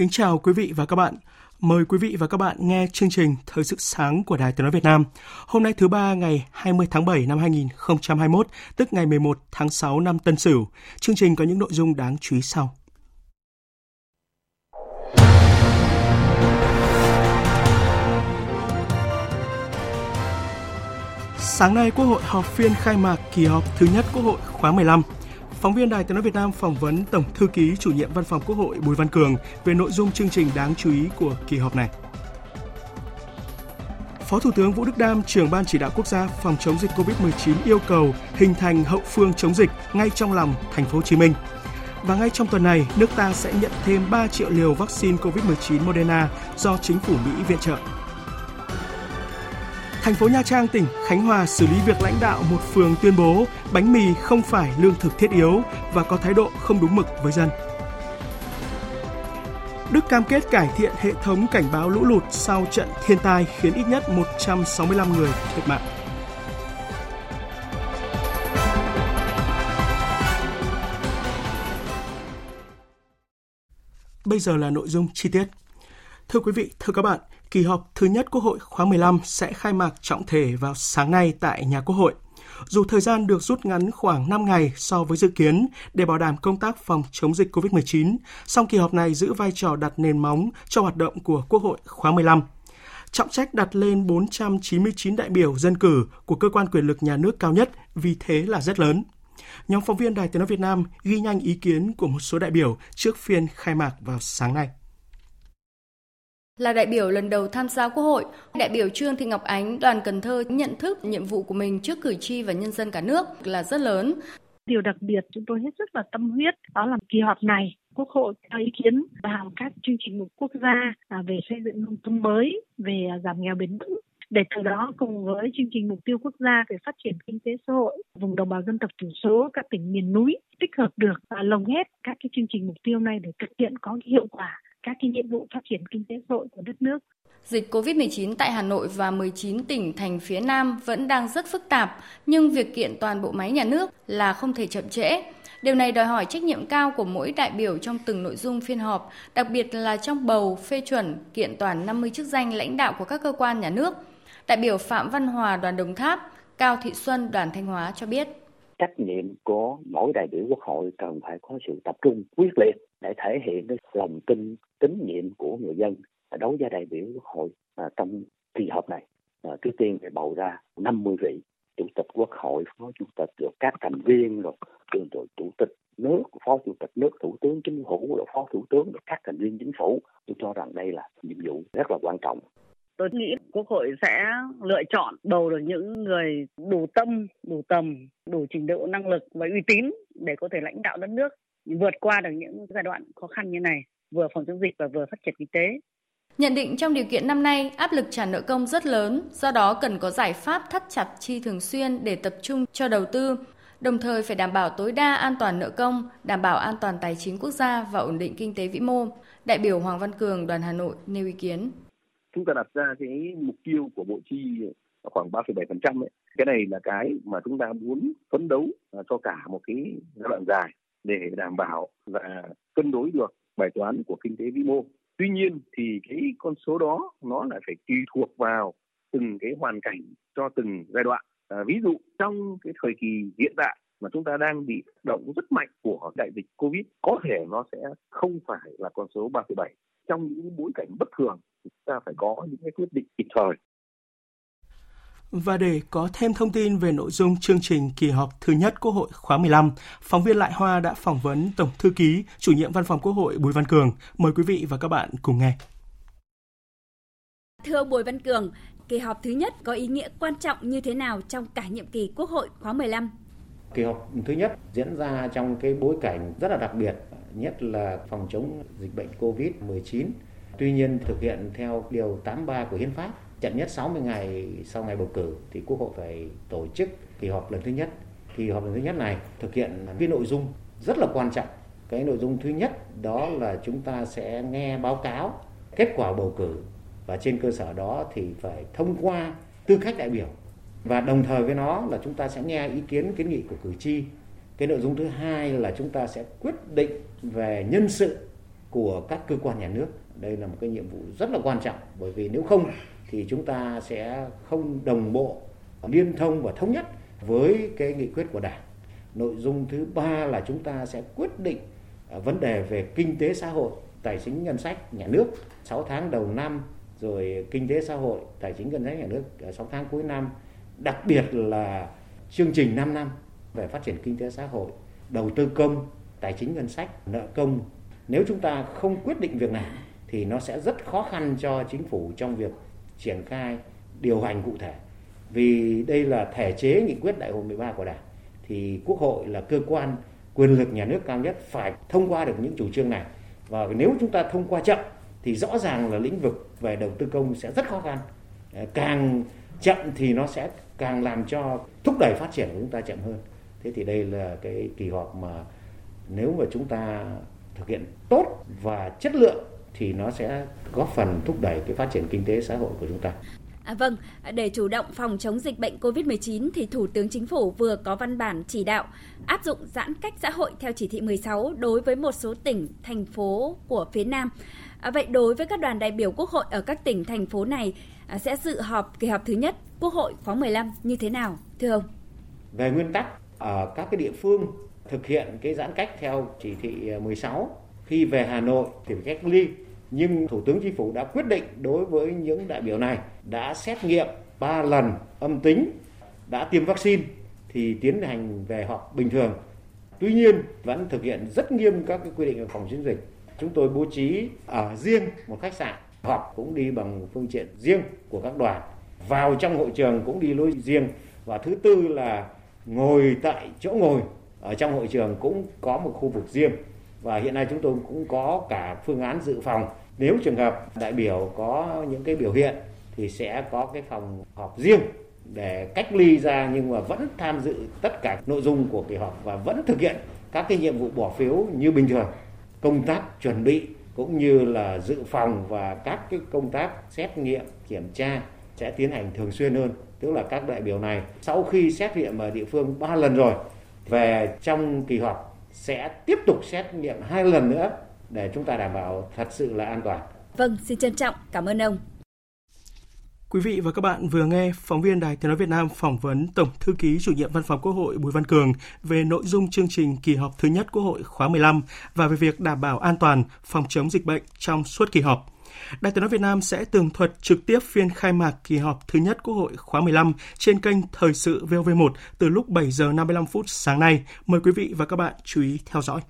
Kính chào quý vị và các bạn. Mời quý vị và các bạn nghe chương trình Thời sự sáng của Đài Tiếng nói Việt Nam. Hôm nay thứ ba ngày 20 tháng 7 năm 2021, tức ngày 11 tháng 6 năm Tân Sửu. Chương trình có những nội dung đáng chú ý sau. Sáng nay, Quốc hội họp phiên khai mạc kỳ họp thứ nhất Quốc hội khóa 15. Phóng viên Đài Tiếng nói Việt Nam phỏng vấn Tổng thư ký chủ nhiệm Văn phòng Quốc hội Bùi Văn Cường về nội dung chương trình đáng chú ý của kỳ họp này. Phó Thủ tướng Vũ Đức Đam, trưởng ban chỉ đạo quốc gia phòng chống dịch COVID-19 yêu cầu hình thành hậu phương chống dịch ngay trong lòng thành phố Hồ Chí Minh. Và ngay trong tuần này, nước ta sẽ nhận thêm 3 triệu liều vaccine COVID-19 Moderna do chính phủ Mỹ viện trợ. Thành phố Nha Trang, tỉnh Khánh Hòa xử lý việc lãnh đạo một phường tuyên bố bánh mì không phải lương thực thiết yếu và có thái độ không đúng mực với dân. Đức cam kết cải thiện hệ thống cảnh báo lũ lụt sau trận thiên tai khiến ít nhất 165 người thiệt mạng. Bây giờ là nội dung chi tiết. Thưa quý vị, thưa các bạn, kỳ họp thứ nhất Quốc hội khóa 15 sẽ khai mạc trọng thể vào sáng nay tại nhà Quốc hội. Dù thời gian được rút ngắn khoảng 5 ngày so với dự kiến để bảo đảm công tác phòng chống dịch COVID-19, song kỳ họp này giữ vai trò đặt nền móng cho hoạt động của Quốc hội khóa 15. Trọng trách đặt lên 499 đại biểu dân cử của cơ quan quyền lực nhà nước cao nhất vì thế là rất lớn. Nhóm phóng viên Đài Tiếng Nói Việt Nam ghi nhanh ý kiến của một số đại biểu trước phiên khai mạc vào sáng nay. Là đại biểu lần đầu tham gia Quốc hội, đại biểu Trương Thị Ngọc Ánh, đoàn Cần Thơ nhận thức nhiệm vụ của mình trước cử tri và nhân dân cả nước là rất lớn. Điều đặc biệt chúng tôi hết sức là tâm huyết đó là kỳ họp này Quốc hội cho ý kiến vào các chương trình mục quốc gia à, về xây dựng nông thôn mới, về à, giảm nghèo bền vững để từ đó cùng với chương trình mục tiêu quốc gia về phát triển kinh tế xã hội vùng đồng bào dân tộc thiểu số các tỉnh miền núi tích hợp được và lồng ghép các cái chương trình mục tiêu này để thực hiện có hiệu quả các cái nhiệm vụ phát triển kinh tế xã hội của đất nước. Dịch COVID-19 tại Hà Nội và 19 tỉnh thành phía Nam vẫn đang rất phức tạp, nhưng việc kiện toàn bộ máy nhà nước là không thể chậm trễ. Điều này đòi hỏi trách nhiệm cao của mỗi đại biểu trong từng nội dung phiên họp, đặc biệt là trong bầu, phê chuẩn, kiện toàn 50 chức danh lãnh đạo của các cơ quan nhà nước. Đại biểu Phạm Văn Hòa đoàn Đồng Tháp, Cao Thị Xuân đoàn Thanh Hóa cho biết trách nhiệm của mỗi đại biểu quốc hội cần phải có sự tập trung quyết liệt để thể hiện cái lòng tin tín nhiệm của người dân đối với đại biểu quốc hội à, trong kỳ họp này. À, trước tiên phải bầu ra 50 vị chủ tịch quốc hội phó chủ tịch được các thành viên rồi rồi chủ tịch nước phó chủ tịch nước thủ tướng chính phủ rồi phó thủ tướng rồi các thành viên chính phủ. Tôi cho rằng đây là nhiệm vụ rất là quan trọng tôi nghĩ quốc hội sẽ lựa chọn bầu được những người đủ tâm đủ tầm đủ trình độ năng lực và uy tín để có thể lãnh đạo đất nước vượt qua được những giai đoạn khó khăn như này vừa phòng chống dịch và vừa phát triển kinh tế Nhận định trong điều kiện năm nay, áp lực trả nợ công rất lớn, do đó cần có giải pháp thắt chặt chi thường xuyên để tập trung cho đầu tư, đồng thời phải đảm bảo tối đa an toàn nợ công, đảm bảo an toàn tài chính quốc gia và ổn định kinh tế vĩ mô. Đại biểu Hoàng Văn Cường, đoàn Hà Nội nêu ý kiến chúng ta đặt ra cái mục tiêu của bộ chi khoảng 3,7% ấy. Cái này là cái mà chúng ta muốn phấn đấu à, cho cả một cái giai đoạn dài để đảm bảo và cân đối được bài toán của kinh tế vĩ mô. Tuy nhiên thì cái con số đó nó lại phải tùy thuộc vào từng cái hoàn cảnh cho từng giai đoạn. À, ví dụ trong cái thời kỳ hiện tại mà chúng ta đang bị động rất mạnh của đại dịch Covid có thể nó sẽ không phải là con số 3,7 trong những bối cảnh bất thường chúng ta phải có những cái quyết định kịp thời. Và để có thêm thông tin về nội dung chương trình kỳ họp thứ nhất Quốc hội khóa 15, phóng viên Lại Hoa đã phỏng vấn Tổng thư ký, chủ nhiệm Văn phòng Quốc hội Bùi Văn Cường. Mời quý vị và các bạn cùng nghe. Thưa ông Bùi Văn Cường, kỳ họp thứ nhất có ý nghĩa quan trọng như thế nào trong cả nhiệm kỳ Quốc hội khóa 15? Kỳ họp thứ nhất diễn ra trong cái bối cảnh rất là đặc biệt, nhất là phòng chống dịch bệnh COVID-19. Tuy nhiên thực hiện theo điều 83 của Hiến pháp, chậm nhất 60 ngày sau ngày bầu cử thì Quốc hội phải tổ chức kỳ họp lần thứ nhất. Kỳ họp lần thứ nhất này thực hiện cái nội dung rất là quan trọng. Cái nội dung thứ nhất đó là chúng ta sẽ nghe báo cáo kết quả bầu cử và trên cơ sở đó thì phải thông qua tư cách đại biểu và đồng thời với nó là chúng ta sẽ nghe ý kiến kiến nghị của cử tri cái nội dung thứ hai là chúng ta sẽ quyết định về nhân sự của các cơ quan nhà nước đây là một cái nhiệm vụ rất là quan trọng, bởi vì nếu không thì chúng ta sẽ không đồng bộ liên thông và thống nhất với cái nghị quyết của đảng. Nội dung thứ ba là chúng ta sẽ quyết định à, vấn đề về kinh tế xã hội, tài chính ngân sách nhà nước 6 tháng đầu năm, rồi kinh tế xã hội, tài chính ngân sách nhà nước à, 6 tháng cuối năm, đặc biệt là chương trình 5 năm về phát triển kinh tế xã hội, đầu tư công, tài chính ngân sách, nợ công. Nếu chúng ta không quyết định việc này thì nó sẽ rất khó khăn cho chính phủ trong việc triển khai, điều hành cụ thể. Vì đây là thể chế nghị quyết đại hội 13 của đảng, thì quốc hội là cơ quan quyền lực nhà nước cao nhất phải thông qua được những chủ trương này. Và nếu chúng ta thông qua chậm, thì rõ ràng là lĩnh vực về đầu tư công sẽ rất khó khăn. Càng chậm thì nó sẽ càng làm cho thúc đẩy phát triển của chúng ta chậm hơn. Thế thì đây là cái kỳ họp mà nếu mà chúng ta thực hiện tốt và chất lượng thì nó sẽ góp phần thúc đẩy cái phát triển kinh tế xã hội của chúng ta. À, vâng, để chủ động phòng chống dịch bệnh COVID-19 thì Thủ tướng Chính phủ vừa có văn bản chỉ đạo áp dụng giãn cách xã hội theo chỉ thị 16 đối với một số tỉnh, thành phố của phía Nam. À, vậy đối với các đoàn đại biểu Quốc hội ở các tỉnh, thành phố này à, sẽ dự họp kỳ họp thứ nhất Quốc hội khóa 15 như thế nào, thưa ông? Về nguyên tắc, ở các cái địa phương thực hiện cái giãn cách theo chỉ thị 16 khi về Hà Nội thì phải cách ly nhưng Thủ tướng Chính phủ đã quyết định đối với những đại biểu này đã xét nghiệm 3 lần âm tính, đã tiêm vaccine thì tiến hành về họp bình thường. Tuy nhiên vẫn thực hiện rất nghiêm các cái quy định về phòng chống dịch. Chúng tôi bố trí ở riêng một khách sạn, họp cũng đi bằng phương tiện riêng của các đoàn, vào trong hội trường cũng đi lối riêng và thứ tư là ngồi tại chỗ ngồi ở trong hội trường cũng có một khu vực riêng và hiện nay chúng tôi cũng có cả phương án dự phòng. Nếu trường hợp đại biểu có những cái biểu hiện thì sẽ có cái phòng họp riêng để cách ly ra nhưng mà vẫn tham dự tất cả nội dung của kỳ họp và vẫn thực hiện các cái nhiệm vụ bỏ phiếu như bình thường. Công tác chuẩn bị cũng như là dự phòng và các cái công tác xét nghiệm, kiểm tra sẽ tiến hành thường xuyên hơn. Tức là các đại biểu này sau khi xét nghiệm ở địa phương ba lần rồi, về trong kỳ họp sẽ tiếp tục xét nghiệm hai lần nữa để chúng ta đảm bảo thật sự là an toàn. Vâng, xin trân trọng cảm ơn ông. Quý vị và các bạn vừa nghe phóng viên Đài Tiếng nói Việt Nam phỏng vấn Tổng thư ký chủ nhiệm Văn phòng Quốc hội Bùi Văn Cường về nội dung chương trình kỳ họp thứ nhất Quốc hội khóa 15 và về việc đảm bảo an toàn phòng chống dịch bệnh trong suốt kỳ họp. Đài Tiếng nói Việt Nam sẽ tường thuật trực tiếp phiên khai mạc kỳ họp thứ nhất Quốc hội khóa 15 trên kênh Thời sự VOV1 từ lúc 7 giờ 55 phút sáng nay. Mời quý vị và các bạn chú ý theo dõi.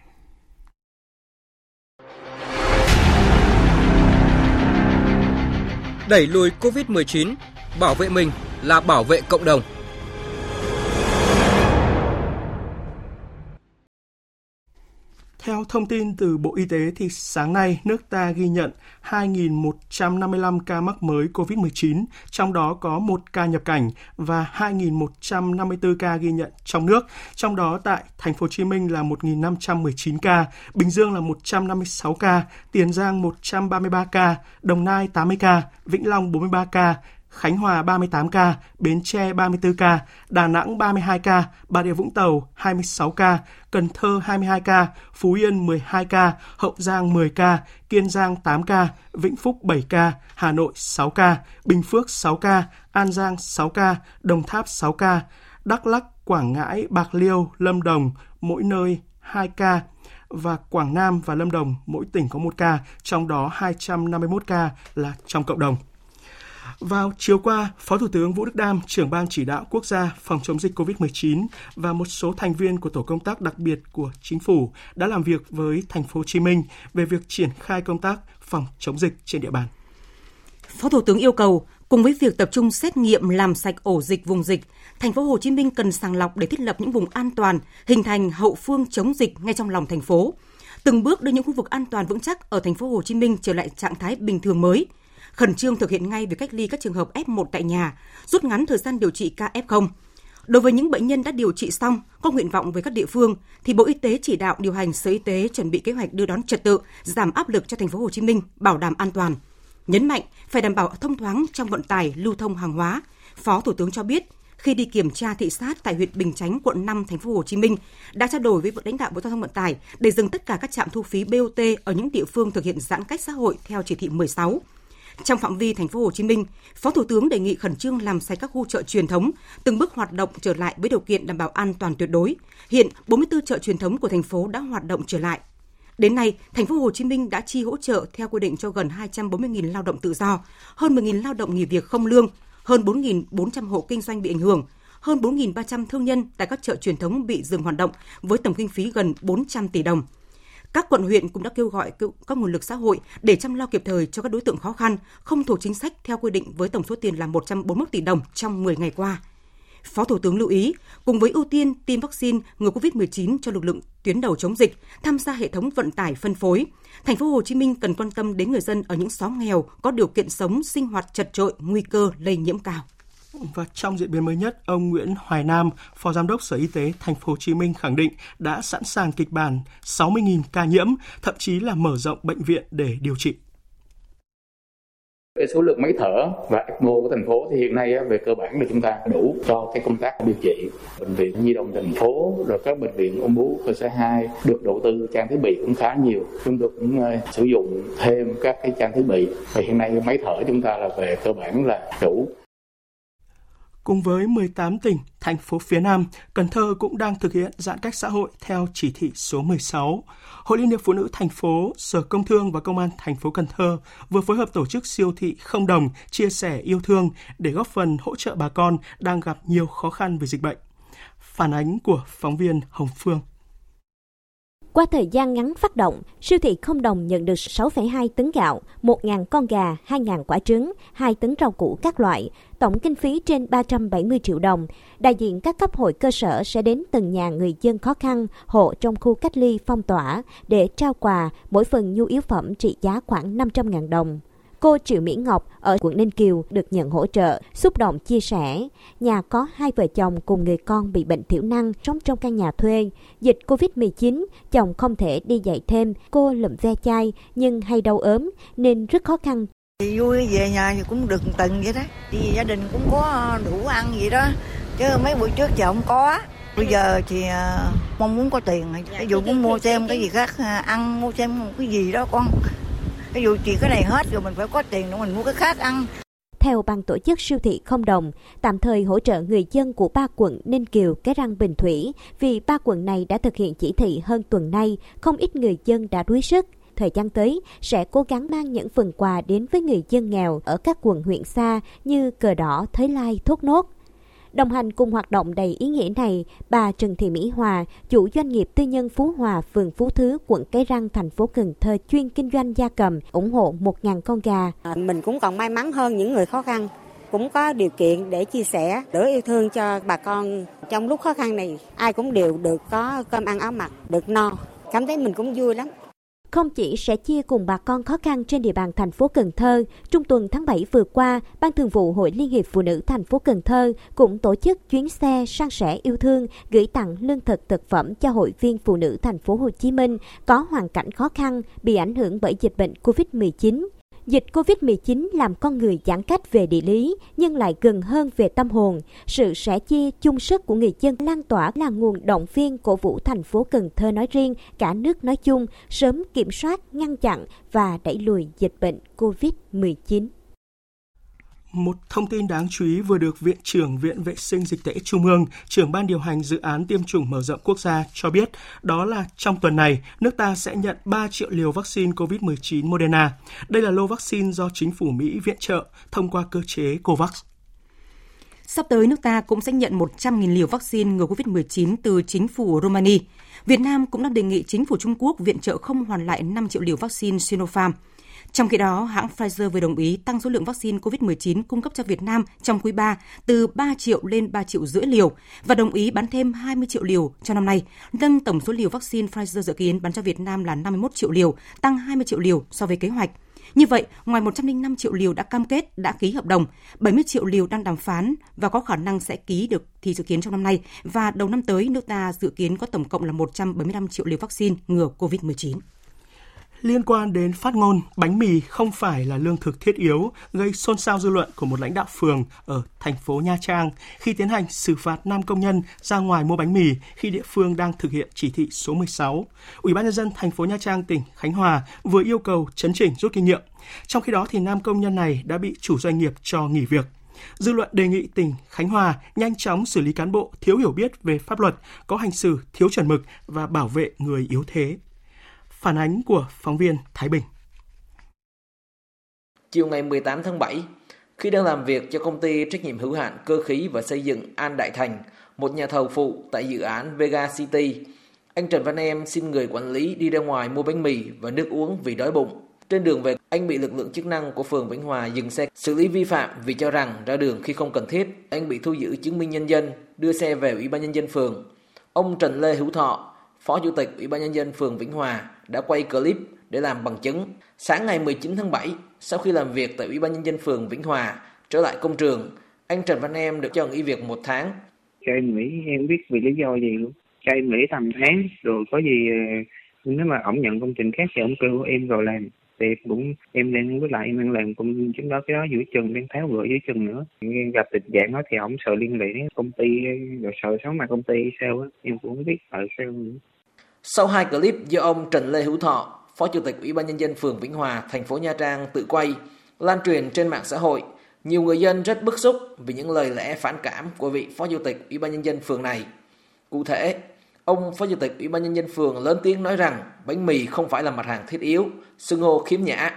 Đẩy lùi COVID-19, bảo vệ mình là bảo vệ cộng đồng. Theo thông tin từ Bộ Y tế thì sáng nay nước ta ghi nhận 2.155 ca mắc mới COVID-19, trong đó có 1 ca nhập cảnh và 2.154 ca ghi nhận trong nước. Trong đó tại thành phố Hồ Chí Minh là 1.519 ca, Bình Dương là 156 ca, Tiền Giang 133 ca, Đồng Nai 80 ca, Vĩnh Long 43 ca, Khánh Hòa 38 ca, Bến Tre 34 ca, Đà Nẵng 32 ca, Bà Rịa Vũng Tàu 26 ca, Cần Thơ 22 ca, Phú Yên 12 ca, Hậu Giang 10 ca, Kiên Giang 8 ca, Vĩnh Phúc 7 ca, Hà Nội 6 ca, Bình Phước 6 ca, An Giang 6 ca, Đồng Tháp 6 ca, Đắk Lắc, Quảng Ngãi, Bạc Liêu, Lâm Đồng mỗi nơi 2 ca và Quảng Nam và Lâm Đồng mỗi tỉnh có 1 ca, trong đó 251 ca là trong cộng đồng. Vào chiều qua, Phó Thủ tướng Vũ Đức Đam, trưởng ban chỉ đạo quốc gia phòng chống dịch COVID-19 và một số thành viên của tổ công tác đặc biệt của chính phủ đã làm việc với thành phố Hồ Chí Minh về việc triển khai công tác phòng chống dịch trên địa bàn. Phó Thủ tướng yêu cầu cùng với việc tập trung xét nghiệm làm sạch ổ dịch vùng dịch, thành phố Hồ Chí Minh cần sàng lọc để thiết lập những vùng an toàn, hình thành hậu phương chống dịch ngay trong lòng thành phố. Từng bước đưa những khu vực an toàn vững chắc ở thành phố Hồ Chí Minh trở lại trạng thái bình thường mới – khẩn trương thực hiện ngay việc cách ly các trường hợp F1 tại nhà, rút ngắn thời gian điều trị ca F0. Đối với những bệnh nhân đã điều trị xong, có nguyện vọng về các địa phương thì Bộ Y tế chỉ đạo điều hành Sở Y tế chuẩn bị kế hoạch đưa đón trật tự, giảm áp lực cho thành phố Hồ Chí Minh, bảo đảm an toàn. Nhấn mạnh phải đảm bảo thông thoáng trong vận tải lưu thông hàng hóa. Phó Thủ tướng cho biết, khi đi kiểm tra thị sát tại huyện Bình Chánh, quận 5, thành phố Hồ Chí Minh đã trao đổi với lãnh đạo Bộ Giao thông Vận tải để dừng tất cả các trạm thu phí BOT ở những địa phương thực hiện giãn cách xã hội theo chỉ thị 16 trong phạm vi thành phố Hồ Chí Minh, Phó Thủ tướng đề nghị khẩn trương làm sạch các khu chợ truyền thống, từng bước hoạt động trở lại với điều kiện đảm bảo an toàn tuyệt đối. Hiện 44 chợ truyền thống của thành phố đã hoạt động trở lại. Đến nay, thành phố Hồ Chí Minh đã chi hỗ trợ theo quy định cho gần 240.000 lao động tự do, hơn 10.000 lao động nghỉ việc không lương, hơn 4.400 hộ kinh doanh bị ảnh hưởng, hơn 4.300 thương nhân tại các chợ truyền thống bị dừng hoạt động với tổng kinh phí gần 400 tỷ đồng. Các quận huyện cũng đã kêu gọi các nguồn lực xã hội để chăm lo kịp thời cho các đối tượng khó khăn, không thuộc chính sách theo quy định với tổng số tiền là 141 tỷ đồng trong 10 ngày qua. Phó Thủ tướng lưu ý, cùng với ưu tiên tiêm vaccine ngừa COVID-19 cho lực lượng tuyến đầu chống dịch, tham gia hệ thống vận tải phân phối, thành phố Hồ Chí Minh cần quan tâm đến người dân ở những xóm nghèo có điều kiện sống sinh hoạt chật trội, nguy cơ lây nhiễm cao. Và trong diễn biến mới nhất, ông Nguyễn Hoài Nam, Phó Giám đốc Sở Y tế Thành phố Hồ Chí Minh khẳng định đã sẵn sàng kịch bản 60.000 ca nhiễm, thậm chí là mở rộng bệnh viện để điều trị. Về số lượng máy thở và ECMO của thành phố thì hiện nay về cơ bản là chúng ta đủ cho cái công tác điều trị. Bệnh viện Nhi đồng thành phố rồi các bệnh viện ung bướu cơ sở 2 được đầu tư trang thiết bị cũng khá nhiều. Chúng tôi cũng ờ, sử dụng thêm các cái trang thiết bị. Và hiện nay máy thở chúng ta là về cơ bản là đủ. Cùng với 18 tỉnh, thành phố phía Nam, Cần Thơ cũng đang thực hiện giãn cách xã hội theo chỉ thị số 16. Hội Liên hiệp Phụ nữ thành phố, Sở Công Thương và Công an thành phố Cần Thơ vừa phối hợp tổ chức siêu thị không đồng chia sẻ yêu thương để góp phần hỗ trợ bà con đang gặp nhiều khó khăn về dịch bệnh. Phản ánh của phóng viên Hồng Phương. Qua thời gian ngắn phát động, siêu thị không đồng nhận được 6,2 tấn gạo, 1.000 con gà, 2.000 quả trứng, 2 tấn rau củ các loại, tổng kinh phí trên 370 triệu đồng. Đại diện các cấp hội cơ sở sẽ đến từng nhà người dân khó khăn, hộ trong khu cách ly phong tỏa để trao quà, mỗi phần nhu yếu phẩm trị giá khoảng 500.000 đồng. Cô Triệu Mỹ Ngọc ở quận Ninh Kiều được nhận hỗ trợ, xúc động chia sẻ. Nhà có hai vợ chồng cùng người con bị bệnh thiểu năng sống trong căn nhà thuê. Dịch Covid-19, chồng không thể đi dạy thêm, cô lụm ve chai nhưng hay đau ốm nên rất khó khăn. Vui về nhà thì cũng được từng vậy đó. Thì gia đình cũng có đủ ăn vậy đó. Chứ mấy buổi trước giờ không có. Bây giờ thì à, mong muốn có tiền. Ví dụ cũng mua thêm cái gì khác, à, ăn mua thêm cái gì đó con ví dụ chỉ cái này hết rồi mình phải có tiền để mình mua cái khác ăn theo ban tổ chức siêu thị không đồng, tạm thời hỗ trợ người dân của ba quận Ninh Kiều, Cái Răng, Bình Thủy vì ba quận này đã thực hiện chỉ thị hơn tuần nay, không ít người dân đã đuối sức. Thời gian tới sẽ cố gắng mang những phần quà đến với người dân nghèo ở các quận huyện xa như Cờ Đỏ, Thới Lai, Thốt Nốt. Đồng hành cùng hoạt động đầy ý nghĩa này, bà Trần Thị Mỹ Hòa, chủ doanh nghiệp tư nhân Phú Hòa, phường Phú Thứ, quận Cái Răng, thành phố Cần Thơ chuyên kinh doanh gia cầm, ủng hộ 1.000 con gà. À, mình cũng còn may mắn hơn những người khó khăn, cũng có điều kiện để chia sẻ, đỡ yêu thương cho bà con trong lúc khó khăn này. Ai cũng đều được có cơm ăn áo mặc, được no. Cảm thấy mình cũng vui lắm. Không chỉ sẽ chia cùng bà con khó khăn trên địa bàn thành phố Cần Thơ, trung tuần tháng 7 vừa qua, Ban Thường vụ Hội Liên hiệp Phụ nữ thành phố Cần Thơ cũng tổ chức chuyến xe sang sẻ yêu thương gửi tặng lương thực thực phẩm cho hội viên phụ nữ thành phố Hồ Chí Minh có hoàn cảnh khó khăn bị ảnh hưởng bởi dịch bệnh Covid-19. Dịch Covid-19 làm con người giãn cách về địa lý nhưng lại gần hơn về tâm hồn. Sự sẻ chia chung sức của người dân lan tỏa là nguồn động viên cổ vũ thành phố Cần Thơ nói riêng, cả nước nói chung, sớm kiểm soát, ngăn chặn và đẩy lùi dịch bệnh Covid-19. Một thông tin đáng chú ý vừa được Viện trưởng Viện Vệ sinh Dịch tễ Trung ương, trưởng ban điều hành dự án tiêm chủng mở rộng quốc gia cho biết, đó là trong tuần này, nước ta sẽ nhận 3 triệu liều vaccine COVID-19 Moderna. Đây là lô vaccine do chính phủ Mỹ viện trợ thông qua cơ chế COVAX. Sắp tới, nước ta cũng sẽ nhận 100.000 liều vaccine ngừa COVID-19 từ chính phủ Romania. Việt Nam cũng đang đề nghị chính phủ Trung Quốc viện trợ không hoàn lại 5 triệu liều vaccine Sinopharm. Trong khi đó, hãng Pfizer vừa đồng ý tăng số lượng vaccine COVID-19 cung cấp cho Việt Nam trong quý 3 từ 3 triệu lên 3 triệu rưỡi liều và đồng ý bán thêm 20 triệu liều cho năm nay, nâng tổng số liều vaccine Pfizer dự kiến bán cho Việt Nam là 51 triệu liều, tăng 20 triệu liều so với kế hoạch. Như vậy, ngoài 105 triệu liều đã cam kết, đã ký hợp đồng, 70 triệu liều đang đàm phán và có khả năng sẽ ký được thì dự kiến trong năm nay và đầu năm tới nước ta dự kiến có tổng cộng là 175 triệu liều vaccine ngừa COVID-19 liên quan đến phát ngôn bánh mì không phải là lương thực thiết yếu gây xôn xao dư luận của một lãnh đạo phường ở thành phố Nha Trang khi tiến hành xử phạt nam công nhân ra ngoài mua bánh mì khi địa phương đang thực hiện chỉ thị số 16. Ủy ban nhân dân thành phố Nha Trang tỉnh Khánh Hòa vừa yêu cầu chấn chỉnh rút kinh nghiệm. Trong khi đó thì nam công nhân này đã bị chủ doanh nghiệp cho nghỉ việc. Dư luận đề nghị tỉnh Khánh Hòa nhanh chóng xử lý cán bộ thiếu hiểu biết về pháp luật, có hành xử thiếu chuẩn mực và bảo vệ người yếu thế. Phản ánh của phóng viên Thái Bình. Chiều ngày 18 tháng 7, khi đang làm việc cho công ty trách nhiệm hữu hạn cơ khí và xây dựng An Đại Thành, một nhà thầu phụ tại dự án Vega City, anh Trần Văn Em xin người quản lý đi ra ngoài mua bánh mì và nước uống vì đói bụng. Trên đường về, anh bị lực lượng chức năng của phường Vĩnh Hòa dừng xe xử lý vi phạm vì cho rằng ra đường khi không cần thiết. Anh bị thu giữ chứng minh nhân dân, đưa xe về Ủy ban nhân dân phường. Ông Trần Lê Hữu Thọ, Phó Chủ tịch Ủy ban nhân dân phường Vĩnh Hòa đã quay clip để làm bằng chứng. Sáng ngày 19 tháng 7, sau khi làm việc tại Ủy ban nhân dân phường Vĩnh Hòa, trở lại công trường, anh Trần Văn Em được cho nghỉ việc một tháng. Cho em nghỉ em biết vì lý do gì luôn. Cho em nghỉ tầm tháng rồi có gì ờ, nếu mà ổng nhận công trình khác thì ổng kêu em rồi làm thì cũng em đang với lại em đang làm công chứng đó cái đó giữa chừng đang tháo gỡ giữa chừng nữa em gặp tình trạng đó thì ổng sợ liên lụy đến công ty rồi sợ sống mà công ty sao á em cũng không biết tại sao nữa. Sau hai clip do ông Trần Lê Hữu Thọ, Phó Chủ tịch Ủy ban nhân dân phường Vĩnh Hòa, thành phố Nha Trang tự quay, lan truyền trên mạng xã hội, nhiều người dân rất bức xúc vì những lời lẽ phản cảm của vị Phó Chủ tịch Ủy ban nhân dân phường này. Cụ thể, ông Phó Chủ tịch Ủy ban nhân dân phường lớn tiếng nói rằng bánh mì không phải là mặt hàng thiết yếu, xưng hô khiếm nhã.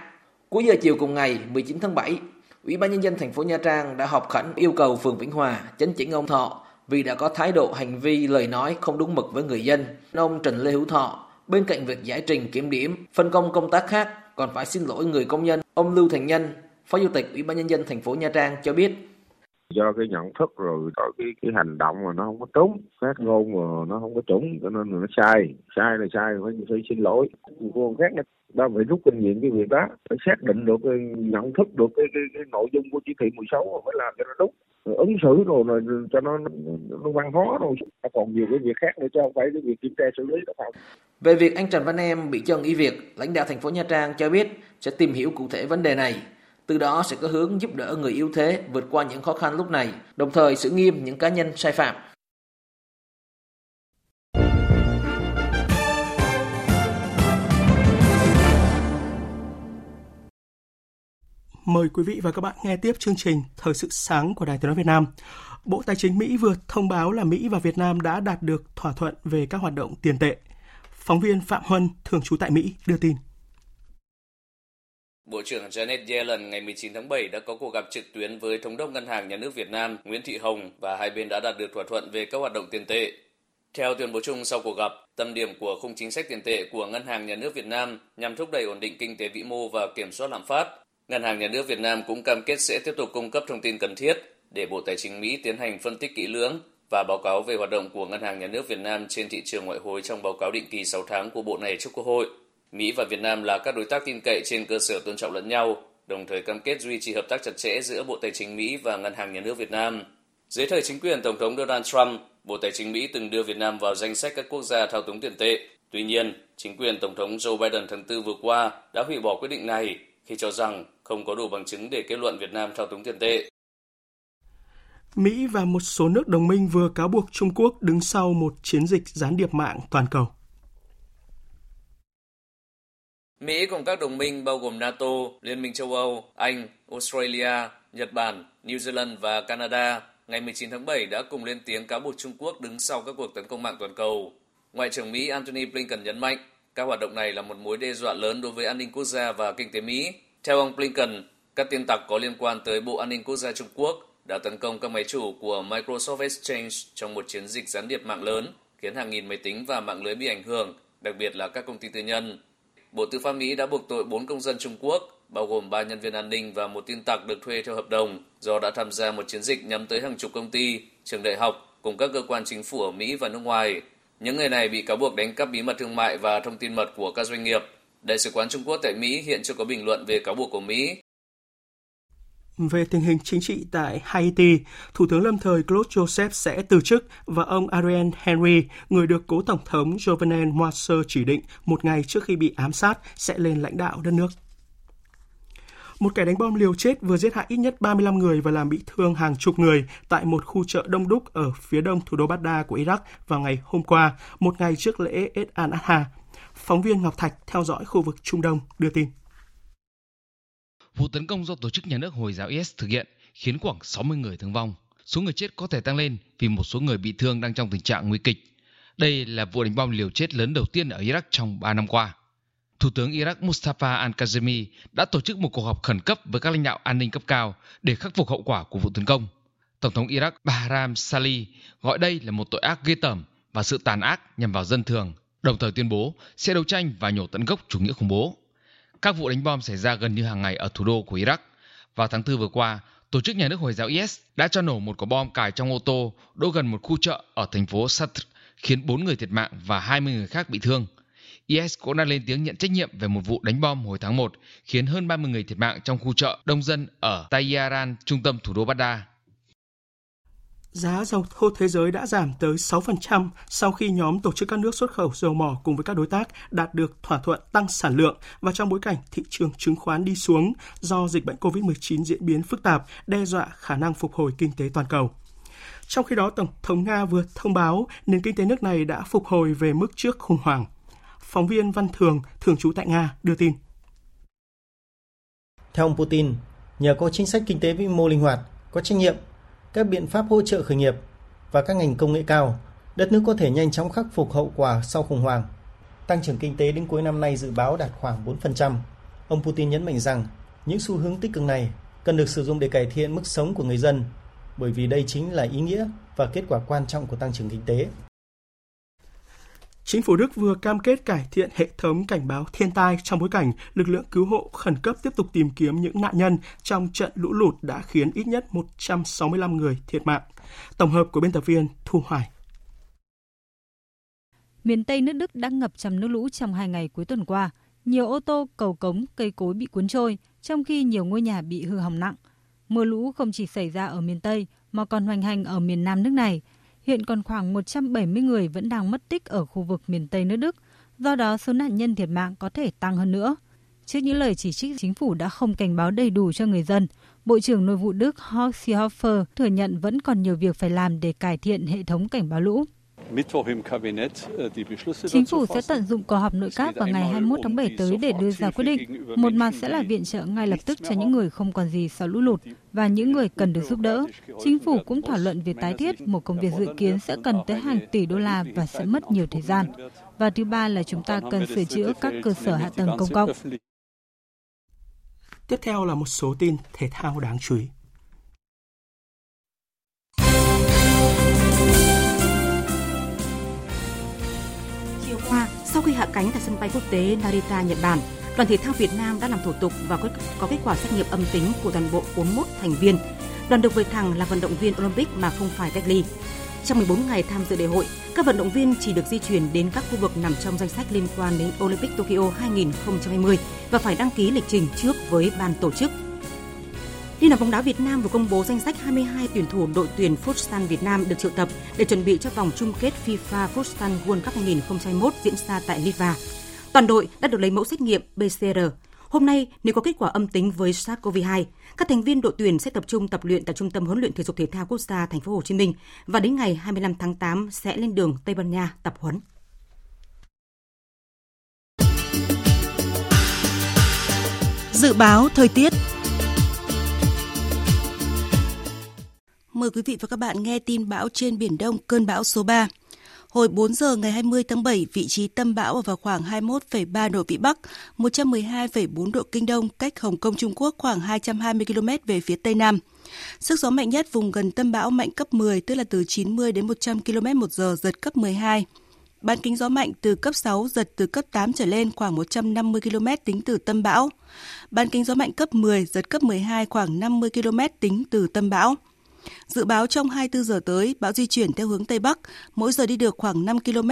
Cuối giờ chiều cùng ngày 19 tháng 7, Ủy ban nhân dân thành phố Nha Trang đã họp khẩn yêu cầu phường Vĩnh Hòa chấn chỉnh ông Thọ vì đã có thái độ hành vi lời nói không đúng mực với người dân. Ông Trần Lê Hữu Thọ, bên cạnh việc giải trình kiểm điểm, phân công công tác khác, còn phải xin lỗi người công nhân. Ông Lưu Thành Nhân, Phó Chủ tịch Ủy ban nhân dân thành phố Nha Trang cho biết do cái nhận thức rồi có cái cái hành động mà nó không có đúng phát ngôn mà nó không có chuẩn cho nên là nó sai. Sai là sai phải phải xin lỗi. Còn khác ta phải rút kinh nghiệm cái việc đó phải xác định được cái nhận thức được cái cái, cái nội dung của chỉ thị 16 phải làm cho nó đúng. Rồi ứng xử rồi, rồi cho nó, nó nó văn hóa rồi. Còn nhiều cái việc khác nữa chứ không phải cái việc kiểm tra xử lý đó không. Về việc anh Trần Văn Em bị chân y việc lãnh đạo thành phố Nha Trang cho biết sẽ tìm hiểu cụ thể vấn đề này từ đó sẽ có hướng giúp đỡ người yếu thế vượt qua những khó khăn lúc này, đồng thời xử nghiêm những cá nhân sai phạm. Mời quý vị và các bạn nghe tiếp chương trình Thời sự sáng của Đài Tiếng nói Việt Nam. Bộ Tài chính Mỹ vừa thông báo là Mỹ và Việt Nam đã đạt được thỏa thuận về các hoạt động tiền tệ. Phóng viên Phạm Huân, thường trú tại Mỹ, đưa tin. Bộ trưởng Janet Yellen ngày 19 tháng 7 đã có cuộc gặp trực tuyến với Thống đốc Ngân hàng Nhà nước Việt Nam Nguyễn Thị Hồng và hai bên đã đạt được thỏa thuận về các hoạt động tiền tệ. Theo tuyên bố chung sau cuộc gặp, tâm điểm của khung chính sách tiền tệ của Ngân hàng Nhà nước Việt Nam nhằm thúc đẩy ổn định kinh tế vĩ mô và kiểm soát lạm phát. Ngân hàng Nhà nước Việt Nam cũng cam kết sẽ tiếp tục cung cấp thông tin cần thiết để Bộ Tài chính Mỹ tiến hành phân tích kỹ lưỡng và báo cáo về hoạt động của Ngân hàng Nhà nước Việt Nam trên thị trường ngoại hối trong báo cáo định kỳ 6 tháng của Bộ này trước Quốc hội. Mỹ và Việt Nam là các đối tác tin cậy trên cơ sở tôn trọng lẫn nhau, đồng thời cam kết duy trì hợp tác chặt chẽ giữa Bộ Tài chính Mỹ và Ngân hàng Nhà nước Việt Nam. Dưới thời chính quyền Tổng thống Donald Trump, Bộ Tài chính Mỹ từng đưa Việt Nam vào danh sách các quốc gia thao túng tiền tệ. Tuy nhiên, chính quyền Tổng thống Joe Biden tháng 4 vừa qua đã hủy bỏ quyết định này khi cho rằng không có đủ bằng chứng để kết luận Việt Nam thao túng tiền tệ. Mỹ và một số nước đồng minh vừa cáo buộc Trung Quốc đứng sau một chiến dịch gián điệp mạng toàn cầu. Mỹ cùng các đồng minh bao gồm NATO, Liên minh châu Âu, Anh, Australia, Nhật Bản New Zealand và Canada ngày 19 tháng 7 đã cùng lên tiếng cáo buộc Trung Quốc đứng sau các cuộc tấn công mạng toàn cầu. Ngoại trưởng Mỹ Antony Blinken nhấn mạnh các hoạt động này là một mối đe dọa lớn đối với an ninh quốc gia và kinh tế Mỹ. Theo ông Blinken, các tin tặc có liên quan tới Bộ An ninh Quốc gia Trung Quốc đã tấn công các máy chủ của Microsoft Exchange trong một chiến dịch gián điệp mạng lớn, khiến hàng nghìn máy tính và mạng lưới bị ảnh hưởng, đặc biệt là các công ty tư nhân. Bộ Tư pháp Mỹ đã buộc tội 4 công dân Trung Quốc, bao gồm 3 nhân viên an ninh và một tin tặc được thuê theo hợp đồng do đã tham gia một chiến dịch nhắm tới hàng chục công ty, trường đại học cùng các cơ quan chính phủ ở Mỹ và nước ngoài. Những người này bị cáo buộc đánh cắp bí mật thương mại và thông tin mật của các doanh nghiệp. Đại sứ quán Trung Quốc tại Mỹ hiện chưa có bình luận về cáo buộc của Mỹ. Về tình hình chính trị tại Haiti, Thủ tướng lâm thời Claude Joseph sẽ từ chức và ông Ariel Henry, người được cố Tổng thống Jovenel Moise chỉ định một ngày trước khi bị ám sát, sẽ lên lãnh đạo đất nước. Một kẻ đánh bom liều chết vừa giết hại ít nhất 35 người và làm bị thương hàng chục người tại một khu chợ đông đúc ở phía đông thủ đô Baghdad của Iraq vào ngày hôm qua, một ngày trước lễ Eid al-Adha. Phóng viên Ngọc Thạch theo dõi khu vực Trung Đông đưa tin. Vụ tấn công do tổ chức nhà nước Hồi giáo IS thực hiện khiến khoảng 60 người thương vong. Số người chết có thể tăng lên vì một số người bị thương đang trong tình trạng nguy kịch. Đây là vụ đánh bom liều chết lớn đầu tiên ở Iraq trong 3 năm qua. Thủ tướng Iraq Mustafa al-Kazemi đã tổ chức một cuộc họp khẩn cấp với các lãnh đạo an ninh cấp cao để khắc phục hậu quả của vụ tấn công. Tổng thống Iraq Bahram Salih gọi đây là một tội ác ghê tởm và sự tàn ác nhằm vào dân thường, đồng thời tuyên bố sẽ đấu tranh và nhổ tận gốc chủ nghĩa khủng bố. Các vụ đánh bom xảy ra gần như hàng ngày ở thủ đô của Iraq. Vào tháng 4 vừa qua, tổ chức nhà nước Hồi giáo IS đã cho nổ một quả bom cài trong ô tô đỗ gần một khu chợ ở thành phố Satr, khiến 4 người thiệt mạng và 20 người khác bị thương. IS cũng đã lên tiếng nhận trách nhiệm về một vụ đánh bom hồi tháng 1, khiến hơn 30 người thiệt mạng trong khu chợ đông dân ở Tehran, trung tâm thủ đô Baghdad. Giá dầu thô thế giới đã giảm tới 6% sau khi nhóm tổ chức các nước xuất khẩu dầu mỏ cùng với các đối tác đạt được thỏa thuận tăng sản lượng và trong bối cảnh thị trường chứng khoán đi xuống do dịch bệnh COVID-19 diễn biến phức tạp, đe dọa khả năng phục hồi kinh tế toàn cầu. Trong khi đó, Tổng thống Nga vừa thông báo nền kinh tế nước này đã phục hồi về mức trước khủng hoảng. Phóng viên Văn Thường, thường trú tại Nga, đưa tin. Theo ông Putin, nhờ có chính sách kinh tế vĩ mô linh hoạt, có trách nhiệm, các biện pháp hỗ trợ khởi nghiệp và các ngành công nghệ cao, đất nước có thể nhanh chóng khắc phục hậu quả sau khủng hoảng. Tăng trưởng kinh tế đến cuối năm nay dự báo đạt khoảng 4%. Ông Putin nhấn mạnh rằng những xu hướng tích cực này cần được sử dụng để cải thiện mức sống của người dân, bởi vì đây chính là ý nghĩa và kết quả quan trọng của tăng trưởng kinh tế. Chính phủ Đức vừa cam kết cải thiện hệ thống cảnh báo thiên tai trong bối cảnh lực lượng cứu hộ khẩn cấp tiếp tục tìm kiếm những nạn nhân trong trận lũ lụt đã khiến ít nhất 165 người thiệt mạng. Tổng hợp của biên tập viên Thu Hoài. Miền Tây nước Đức đã ngập trong nước lũ trong hai ngày cuối tuần qua. Nhiều ô tô, cầu cống, cây cối bị cuốn trôi, trong khi nhiều ngôi nhà bị hư hỏng nặng. Mưa lũ không chỉ xảy ra ở miền Tây mà còn hoành hành ở miền Nam nước này – Hiện còn khoảng 170 người vẫn đang mất tích ở khu vực miền Tây nước Đức, do đó số nạn nhân thiệt mạng có thể tăng hơn nữa. Trước những lời chỉ trích chính phủ đã không cảnh báo đầy đủ cho người dân, Bộ trưởng Nội vụ Đức Horst Seehofer thừa nhận vẫn còn nhiều việc phải làm để cải thiện hệ thống cảnh báo lũ. Äh, Chính phủ sẽ tận dụng cuộc họp nội các vào ngày 21 tháng 7 tới để đưa ra quyết định. Một mặt sẽ là viện trợ ngay lập tức cho những người không còn gì sau lũ lụt và những người cần được giúp đỡ. Chính phủ cũng thảo luận về tái thiết, một công việc dự kiến sẽ cần tới hàng tỷ đô la và sẽ mất nhiều thời gian. Và thứ ba là chúng ta cần sửa chữa các cơ sở hạ tầng công cộng. Tiếp theo là một số tin thể thao đáng chú ý. Hạ cánh tại sân bay quốc tế Narita, Nhật Bản, đoàn thể thao Việt Nam đã làm thủ tục và có kết quả xét nghiệm âm tính của toàn bộ 41 thành viên. Đoàn được về thẳng là vận động viên Olympic mà không phải cách ly. Trong 14 ngày tham dự đại hội, các vận động viên chỉ được di chuyển đến các khu vực nằm trong danh sách liên quan đến Olympic Tokyo 2020 và phải đăng ký lịch trình trước với ban tổ chức Liên đoàn bóng đá Việt Nam vừa công bố danh sách 22 tuyển thủ đội tuyển Futsal Việt Nam được triệu tập để chuẩn bị cho vòng chung kết FIFA Futsal World Cup 2021 diễn ra tại Litva. Toàn đội đã được lấy mẫu xét nghiệm PCR. Hôm nay, nếu có kết quả âm tính với SARS-CoV-2, các thành viên đội tuyển sẽ tập trung tập luyện tại Trung tâm huấn luyện thể dục thể thao quốc gia thành phố Hồ Chí Minh và đến ngày 25 tháng 8 sẽ lên đường Tây Ban Nha tập huấn. Dự báo thời tiết mời quý vị và các bạn nghe tin bão trên Biển Đông, cơn bão số 3. Hồi 4 giờ ngày 20 tháng 7, vị trí tâm bão ở vào khoảng 21,3 độ Vĩ Bắc, 112,4 độ Kinh Đông, cách Hồng Kông Trung Quốc khoảng 220 km về phía Tây Nam. Sức gió mạnh nhất vùng gần tâm bão mạnh cấp 10, tức là từ 90 đến 100 km một giờ, giật cấp 12. Bán kính gió mạnh từ cấp 6, giật từ cấp 8 trở lên khoảng 150 km tính từ tâm bão. Bán kính gió mạnh cấp 10, giật cấp 12 khoảng 50 km tính từ tâm bão. Dự báo trong 24 giờ tới, bão di chuyển theo hướng Tây Bắc, mỗi giờ đi được khoảng 5 km.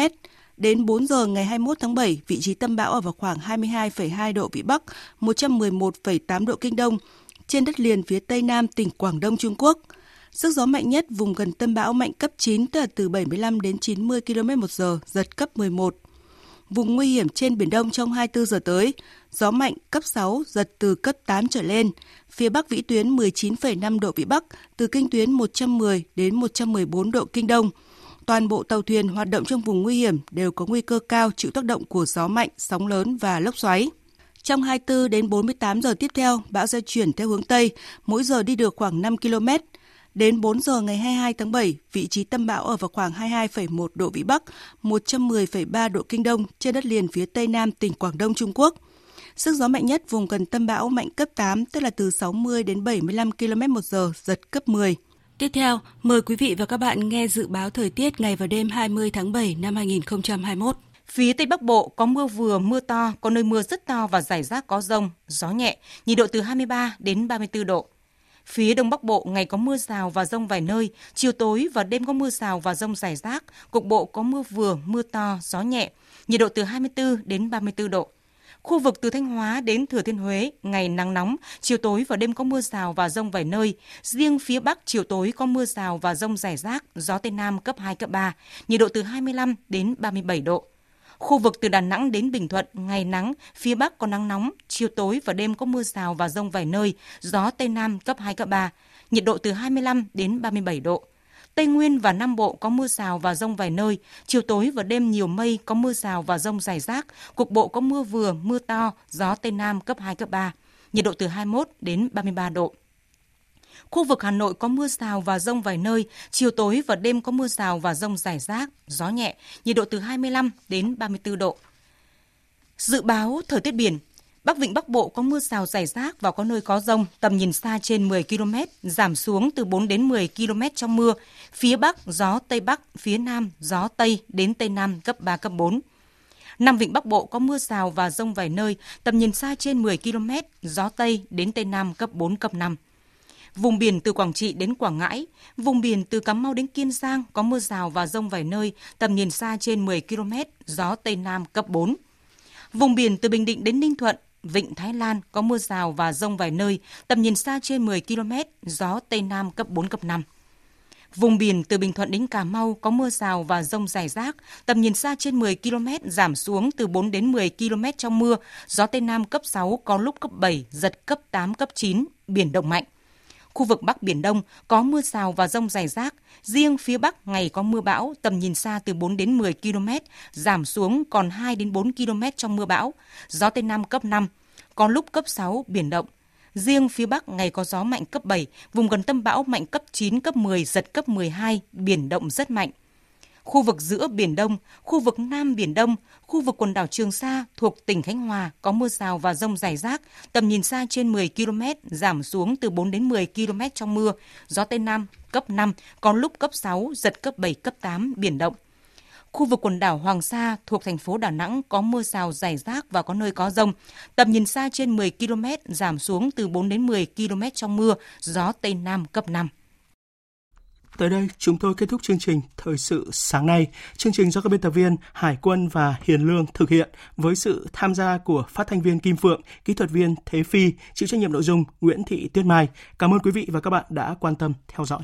Đến 4 giờ ngày 21 tháng 7, vị trí tâm bão ở vào khoảng 22,2 độ Vĩ Bắc, 111,8 độ Kinh Đông, trên đất liền phía Tây Nam tỉnh Quảng Đông Trung Quốc. Sức gió mạnh nhất vùng gần tâm bão mạnh cấp 9, tức là từ 75 đến 90 km một giờ, giật cấp 11. Vùng nguy hiểm trên Biển Đông trong 24 giờ tới, gió mạnh cấp 6, giật từ cấp 8 trở lên. Phía Bắc vĩ tuyến 19,5 độ Vĩ Bắc, từ kinh tuyến 110 đến 114 độ Kinh Đông. Toàn bộ tàu thuyền hoạt động trong vùng nguy hiểm đều có nguy cơ cao chịu tác động của gió mạnh, sóng lớn và lốc xoáy. Trong 24 đến 48 giờ tiếp theo, bão di chuyển theo hướng Tây, mỗi giờ đi được khoảng 5 km. Đến 4 giờ ngày 22 tháng 7, vị trí tâm bão ở vào khoảng 22,1 độ Vĩ Bắc, 110,3 độ Kinh Đông trên đất liền phía Tây Nam tỉnh Quảng Đông Trung Quốc. Sức gió mạnh nhất vùng gần tâm bão mạnh cấp 8, tức là từ 60 đến 75 km một giờ, giật cấp 10. Tiếp theo, mời quý vị và các bạn nghe dự báo thời tiết ngày và đêm 20 tháng 7 năm 2021. Phía Tây Bắc Bộ có mưa vừa, mưa to, có nơi mưa rất to và rải rác có rông, gió nhẹ, nhiệt độ từ 23 đến 34 độ. Phía Đông Bắc Bộ ngày có mưa rào và rông vài nơi, chiều tối và đêm có mưa rào và rông rải rác, cục bộ có mưa vừa, mưa to, gió nhẹ, nhiệt độ từ 24 đến 34 độ. Khu vực từ Thanh Hóa đến Thừa Thiên Huế, ngày nắng nóng, chiều tối và đêm có mưa rào và rông vài nơi. Riêng phía Bắc chiều tối có mưa rào và rông rải rác, gió Tây Nam cấp 2, cấp 3, nhiệt độ từ 25 đến 37 độ. Khu vực từ Đà Nẵng đến Bình Thuận, ngày nắng, phía Bắc có nắng nóng, chiều tối và đêm có mưa rào và rông vài nơi, gió Tây Nam cấp 2, cấp 3, nhiệt độ từ 25 đến 37 độ. Tây Nguyên và Nam Bộ có mưa rào và rông vài nơi, chiều tối và đêm nhiều mây, có mưa rào và rông rải rác, cục bộ có mưa vừa, mưa to, gió Tây Nam cấp 2, cấp 3, nhiệt độ từ 21 đến 33 độ. Khu vực Hà Nội có mưa rào và rông vài nơi, chiều tối và đêm có mưa rào và rông rải rác, gió nhẹ, nhiệt độ từ 25 đến 34 độ. Dự báo thời tiết biển, Bắc Vịnh Bắc Bộ có mưa rào rải rác và có nơi có rông, tầm nhìn xa trên 10 km, giảm xuống từ 4 đến 10 km trong mưa. Phía Bắc gió Tây Bắc, phía Nam gió Tây đến Tây Nam cấp 3, cấp 4. Nam Vịnh Bắc Bộ có mưa rào và rông vài nơi, tầm nhìn xa trên 10 km, gió Tây đến Tây Nam cấp 4, cấp 5. Vùng biển từ Quảng Trị đến Quảng Ngãi, vùng biển từ Cà Mau đến Kiên Giang có mưa rào và rông vài nơi, tầm nhìn xa trên 10 km, gió Tây Nam cấp 4. Vùng biển từ Bình Định đến Ninh Thuận, Vịnh Thái Lan có mưa rào và rông vài nơi, tầm nhìn xa trên 10 km, gió Tây Nam cấp 4, cấp 5. Vùng biển từ Bình Thuận đến Cà Mau có mưa rào và rông rải rác, tầm nhìn xa trên 10 km, giảm xuống từ 4 đến 10 km trong mưa, gió Tây Nam cấp 6, có lúc cấp 7, giật cấp 8, cấp 9, biển động mạnh. Khu vực Bắc Biển Đông có mưa rào và rông rải rác. Riêng phía Bắc ngày có mưa bão, tầm nhìn xa từ 4 đến 10 km, giảm xuống còn 2 đến 4 km trong mưa bão. Gió Tây Nam cấp 5, có lúc cấp 6, biển động. Riêng phía Bắc ngày có gió mạnh cấp 7, vùng gần tâm bão mạnh cấp 9, cấp 10, giật cấp 12, biển động rất mạnh khu vực giữa Biển Đông, khu vực Nam Biển Đông, khu vực quần đảo Trường Sa thuộc tỉnh Khánh Hòa có mưa rào và rông rải rác, tầm nhìn xa trên 10 km, giảm xuống từ 4 đến 10 km trong mưa, gió Tây Nam cấp 5, có lúc cấp 6, giật cấp 7, cấp 8, biển động. Khu vực quần đảo Hoàng Sa thuộc thành phố Đà Nẵng có mưa rào rải rác và có nơi có rông. Tầm nhìn xa trên 10 km, giảm xuống từ 4 đến 10 km trong mưa, gió Tây Nam cấp 5. Tới đây, chúng tôi kết thúc chương trình Thời sự sáng nay. Chương trình do các biên tập viên Hải quân và Hiền Lương thực hiện với sự tham gia của phát thanh viên Kim Phượng, kỹ thuật viên Thế Phi, chịu trách nhiệm nội dung Nguyễn Thị Tuyết Mai. Cảm ơn quý vị và các bạn đã quan tâm theo dõi.